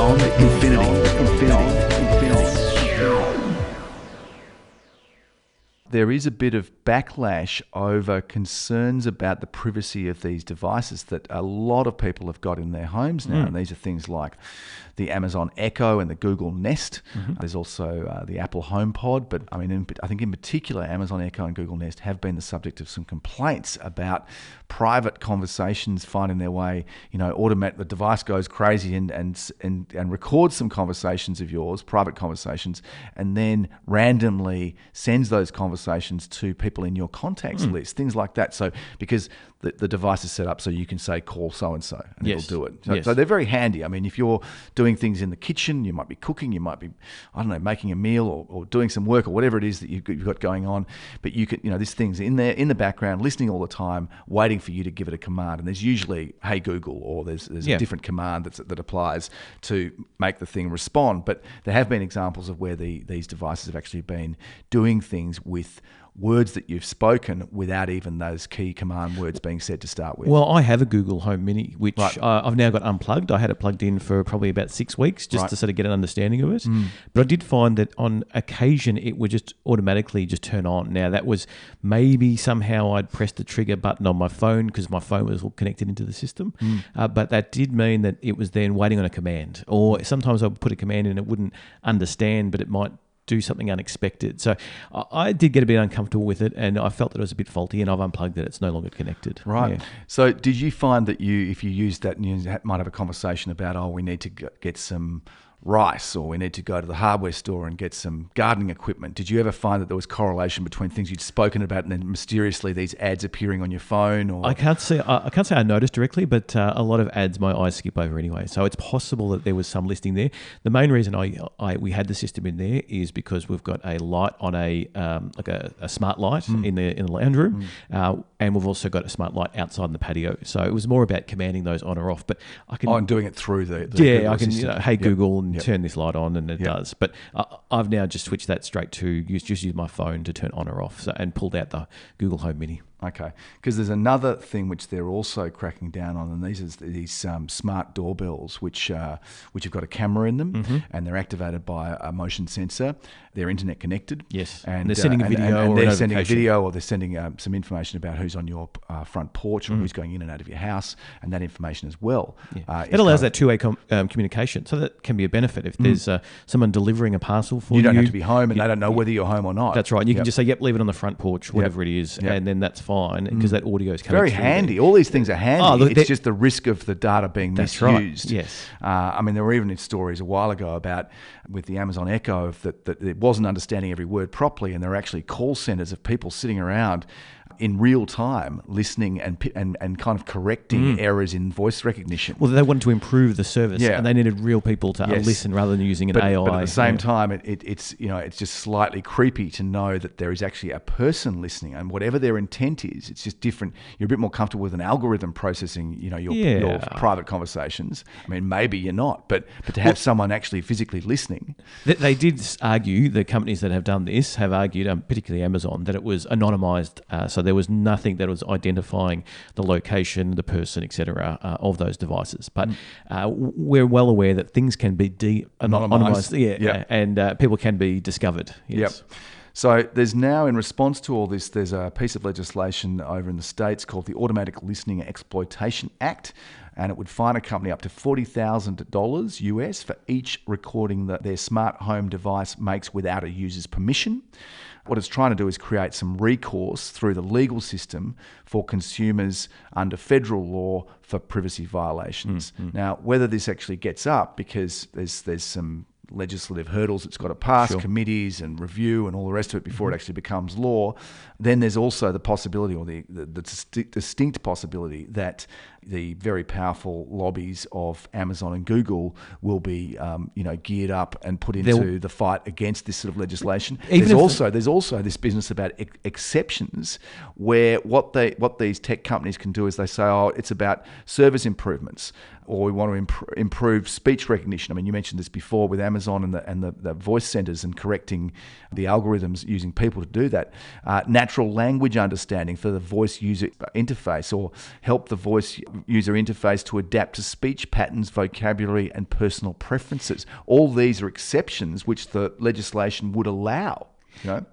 beyond infinity. There is a bit of backlash over concerns about the privacy of these devices that a lot of people have got in their homes now. And these are things like the Amazon Echo and the Google Nest. There's also uh, the Apple HomePod. But I mean, in, I think in particular, Amazon Echo and Google Nest have been the subject of some complaints about private conversations finding their way. You know, automate the device goes crazy and and and, and records some conversations of yours, private conversations, and then randomly sends those conversations to people in your contacts hmm. list, things like that. So because the, the device is set up so you can say call so and so and Yes. it'll do it. So, Yes. so they're very handy. I mean, if you're doing things in the kitchen, you might be cooking, you might be, I don't know, making a meal or, or doing some work or whatever it is that you've got, going on. But you can, you know, this thing's in there in the background, listening all the time, waiting for you to give it a command. And there's usually, hey Google, or there's there's Yeah. a different command that's, that applies to make the thing respond. But there have been examples of where the these devices have actually been doing things with words that you've spoken without even those key command words being said to start with. Well, I have a Google Home Mini, which Right. uh, I've now got unplugged. I had it plugged in for probably about six weeks just Right. Mm. to sort of get an understanding of it. But I did find that on occasion it would just automatically just turn on. Now, that was maybe somehow I'd pressed the trigger button on my phone because my phone was all connected into the system. Mm. Uh, but that did mean that it was then waiting on a command. Or sometimes I would put a command in and it wouldn't understand, but it might do something unexpected. So I, I did get a bit uncomfortable with it, and I felt that it was a bit faulty, and I've unplugged it. It's no longer connected. Right. Yeah. So, did you find that you, if you used that, and you might have a conversation about, oh, we need to get some rice, or we need to go to the hardware store and get some gardening equipment. Did you ever find that there was correlation between things you'd spoken about and then mysteriously these ads appearing on your phone? Or I can't say I, can't say I noticed directly, but uh, a lot of ads my eyes skip over anyway. So it's possible that there was some listing there. The main reason I, I we had the system in there is because we've got a light on a um, like a, a smart light Hmm. in the in the lounge room, uh, and we've also got a smart light outside in the patio. So it was more about commanding those on or off. But I can oh, and doing it through the, the yeah, Google I can, you know, hey Yep. And Yep. turn this light on, and it Yep. does. But I, I've now just switched that straight to use just use my phone to turn on or off, so, and pulled out the Google Home Mini. Okay, because there's another thing which they're also cracking down on, and these are these um, smart doorbells, which uh, which have got a camera in them, Mm-hmm. and they're activated by a motion sensor. They're internet connected. Yes. and And they're sending a and- video and, or a they're sending a video, or they're sending um, some information about who's on your uh, front porch or Mm. who's going in and out of your house, and that information as well. Uh, it allows that two-way com- um, communication, so that can be a benefit if there's uh, someone delivering a parcel for you. you don't have to be home, and they don't know whether you're home or not. That's right. You Yep. can just say, "Yep, leave it on the front porch, whatever it is," Yep. and then that's fine because that audio is coming. very handy. there. All these things are handy. Oh, look, it's just the risk of the data being That's right. misused. Yes. Uh, I mean, there were even stories a while ago about with the Amazon Echo that, that it wasn't understanding every word properly, and there are actually call centers of people sitting around in real time listening and and, and kind of correcting errors in voice recognition. Mm. Well, they wanted to improve the service, Yeah. and they needed real people to uh, Yes. listen rather than using an but, AI. but at the same yeah. time, it, it, it's you know it's just slightly creepy to know that there is actually a person listening, and whatever their intent is, it's just different. You're a bit more comfortable with an algorithm processing, you know, your, your private conversations. I mean, maybe you're not, but but to have someone actually physically listening, They, they did argue, the companies that have done this have argued, um, particularly Amazon, that it was anonymized. Uh, so there was nothing that was identifying the location, the person, etc., uh, of those devices. But uh, we're well aware that things can be de- anonymized. Yeah, Yeah. and uh, people can be discovered. Yes. Yep. So there's now, in response to all this, there's a piece of legislation over in the states called the Automatic Listening Exploitation Act, and it would fine a company up to forty thousand dollars US for each recording that their smart home device makes without a user's permission. What it's trying to do is create some recourse through the legal system for consumers under federal law for privacy violations. Mm, mm. Now, whether this actually gets up, because there's there's some legislative hurdles it's got to pass, committees and review and all the rest of it before it actually becomes law. Then there's also the possibility, or the, the, the disti- distinct possibility, that the very powerful lobbies of Amazon and Google will be, um, you know, geared up and put into They'll- the fight against this sort of legislation. There's also there's also this business about ex- exceptions, where what they what these tech companies can do is they say, oh, it's about service improvements. Or we want to imp- improve speech recognition. I mean, you mentioned this before with Amazon and the and the, the voice centers and correcting the algorithms using people to do that. Uh, natural language understanding for the voice user interface, or help the voice user interface to adapt to speech patterns, vocabulary, and personal preferences. All these are exceptions which the legislation would allow. You know?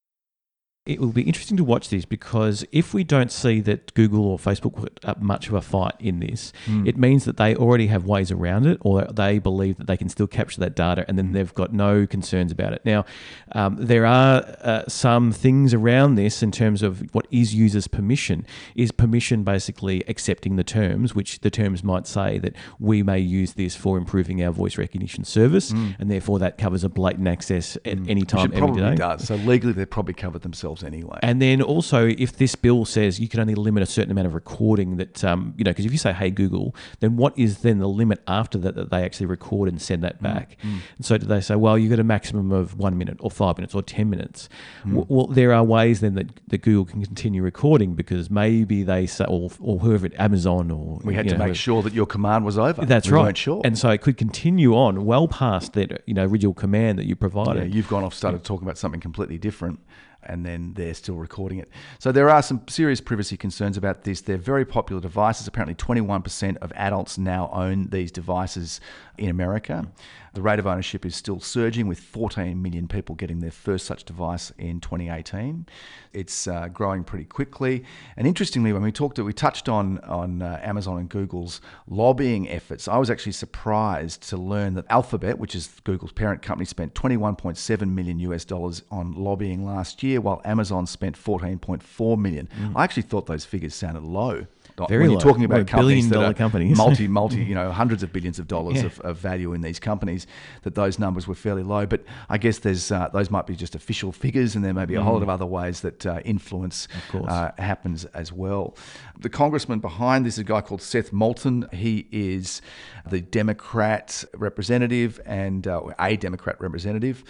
It will be interesting to watch this because if we don't see that Google or Facebook put up much of a fight in this, mm. it means that they already have ways around it, or they believe that they can still capture that data, and then they've got no concerns about it. Now, um, there are uh, some things around this in terms of what is users' permission. Is permission basically accepting the terms, which the terms might say that we may use this for improving our voice recognition service, mm. and therefore that covers a blatant access at mm. any time, every probably does. So legally, they probably covered themselves themselves anyway. And then also, if this bill says you can only limit a certain amount of recording, that um, you know, because if you say "Hey Google," then what is then the limit after that that they actually record and send that mm, back? Mm. And so do they say, well, you've got a maximum of one minute or five minutes or ten minutes? Mm. Well, there are ways then that, that Google can continue recording because maybe they say, or, or whoever, Amazon or we had to know, make whoever, sure that your command was over. That's we right. Sure. And so it could continue on well past that you know original command that you provided. Yeah, you've gone off, started talking about something completely different and then they're still recording it. So there are some serious privacy concerns about this. They're very popular devices. Apparently, 21% of adults now own these devices in America. The rate of ownership is still surging, with 14 million people getting their first such device in 2018. It's uh, growing pretty quickly. And interestingly, when we talked, we touched on on uh, Amazon and Google's lobbying efforts. I was actually surprised to learn that Alphabet, which is Google's parent company, spent 21.7 million US dollars on lobbying last year, while Amazon spent 14.4 million. Mm. I actually thought those figures sounded low. Very when you're low. talking about companies billion dollar companies. multi, multi, you know, hundreds of billions of dollars yeah. of, of, value in these companies, that those numbers were fairly low. But I guess there's uh, those might be just official figures, and there may be a mm. whole lot of other ways that uh, influence uh, happens as well. The congressman behind this is a guy called Seth Moulton. He is the Democrat representative and uh, a Democrat representative.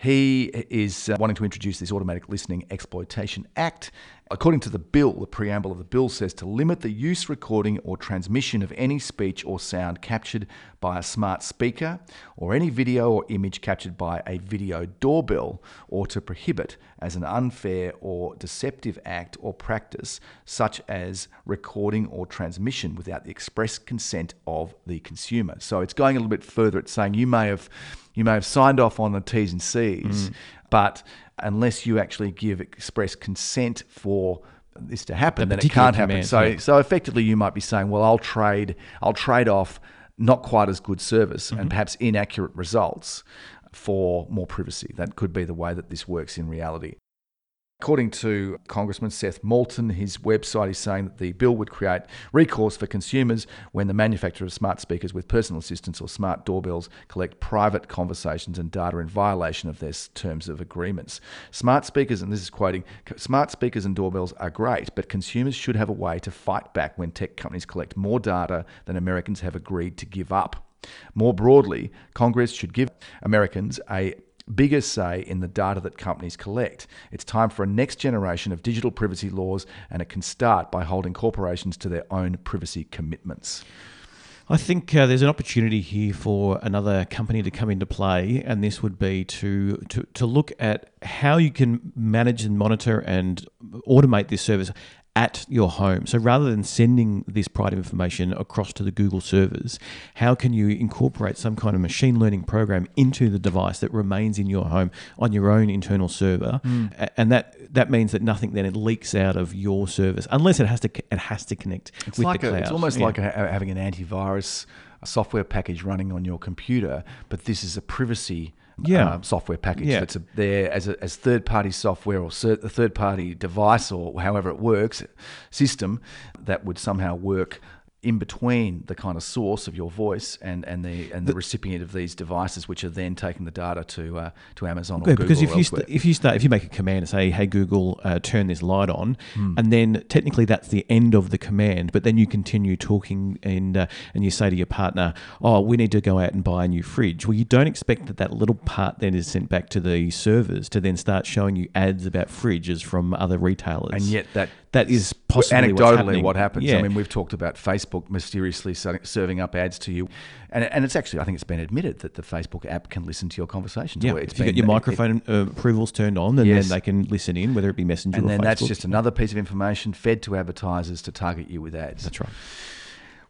He is uh, wanting to introduce this Automatic Listening Exploitation Act According to the bill, the preamble of the bill says to limit the use, recording, or transmission of any speech or sound captured by a smart speaker or any video or image captured by a video doorbell, or to prohibit as an unfair or deceptive act or practice, such as recording or transmission without the express consent of the consumer. So it's going a little bit further. It's saying you may have you may have signed off on the T's and C's, mm. but unless you actually give express consent for this to happen, then it can't happen. So, yeah. so effectively, you might be saying, "Well, I'll trade, I'll trade off not quite as good service mm-hmm. and perhaps inaccurate results for more privacy." That could be the way that this works in reality. According to Congressman Seth Moulton, his website is saying that the bill would create recourse for consumers when the manufacturer of smart speakers with personal assistants or smart doorbells collect private conversations and data in violation of their terms of agreements. Smart speakers, and this is quoting, smart speakers and doorbells are great, but consumers should have a way to fight back when tech companies collect more data than Americans have agreed to give up. More broadly, Congress should give Americans a bigger say in the data that companies collect. It's time for a next generation of digital privacy laws, and it can start by holding corporations to their own privacy commitments. I think uh, there's an opportunity here for another company to come into play, and this would be to, to, to look at how you can manage and monitor and automate this service at your home. So rather than sending this private information across to the Google servers, how can you incorporate some kind of machine learning program into the device that remains in your home on your own internal server? Mm. And that that means that nothing then it leaks out of your service unless it has to it has to connect it's with like the cloud. A, it's almost yeah. like a, having an antivirus software package running on your computer, but this is a privacy yeah. Um, software package yeah. that's a, there as a, as third party software or a third party device or however it works system that would somehow work in between the kind of source of your voice and, and the and the, the recipient of these devices, which are then taking the data to uh, to Amazon or Google. Because if you st- if you start if you make a command and say, "Hey Google, uh, turn this light on," hmm. and then technically that's the end of the command, but then you continue talking and uh, and you say to your partner, "Oh, we need to go out and buy a new fridge." Well, you don't expect that that little part then is sent back to the servers to then start showing you ads about fridges from other retailers. And yet that that is possibly anecdotally what happens. Yeah. I mean, we've talked about Facebook mysteriously serving up ads to you, and and it's actually I think it's been admitted that the Facebook app can listen to your conversations. yeah, if you get your it- it- microphone uh, approvals turned on, then, Yes. then they can listen in, whether it be Messenger and then Facebook. that's just another piece of information fed to advertisers to target you with ads. That's right.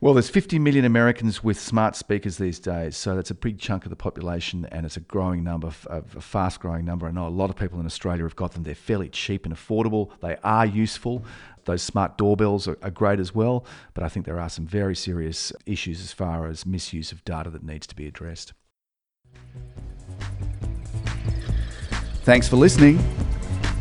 Well, there's 50 million Americans with smart speakers these days, so that's a big chunk of the population, and it's a growing number, a fast growing number. I know a lot of people in Australia have got them. They're fairly cheap and affordable. They are useful. Those smart doorbells are great as well, but I think there are some very serious issues as far as misuse of data that needs to be addressed. Thanks for listening.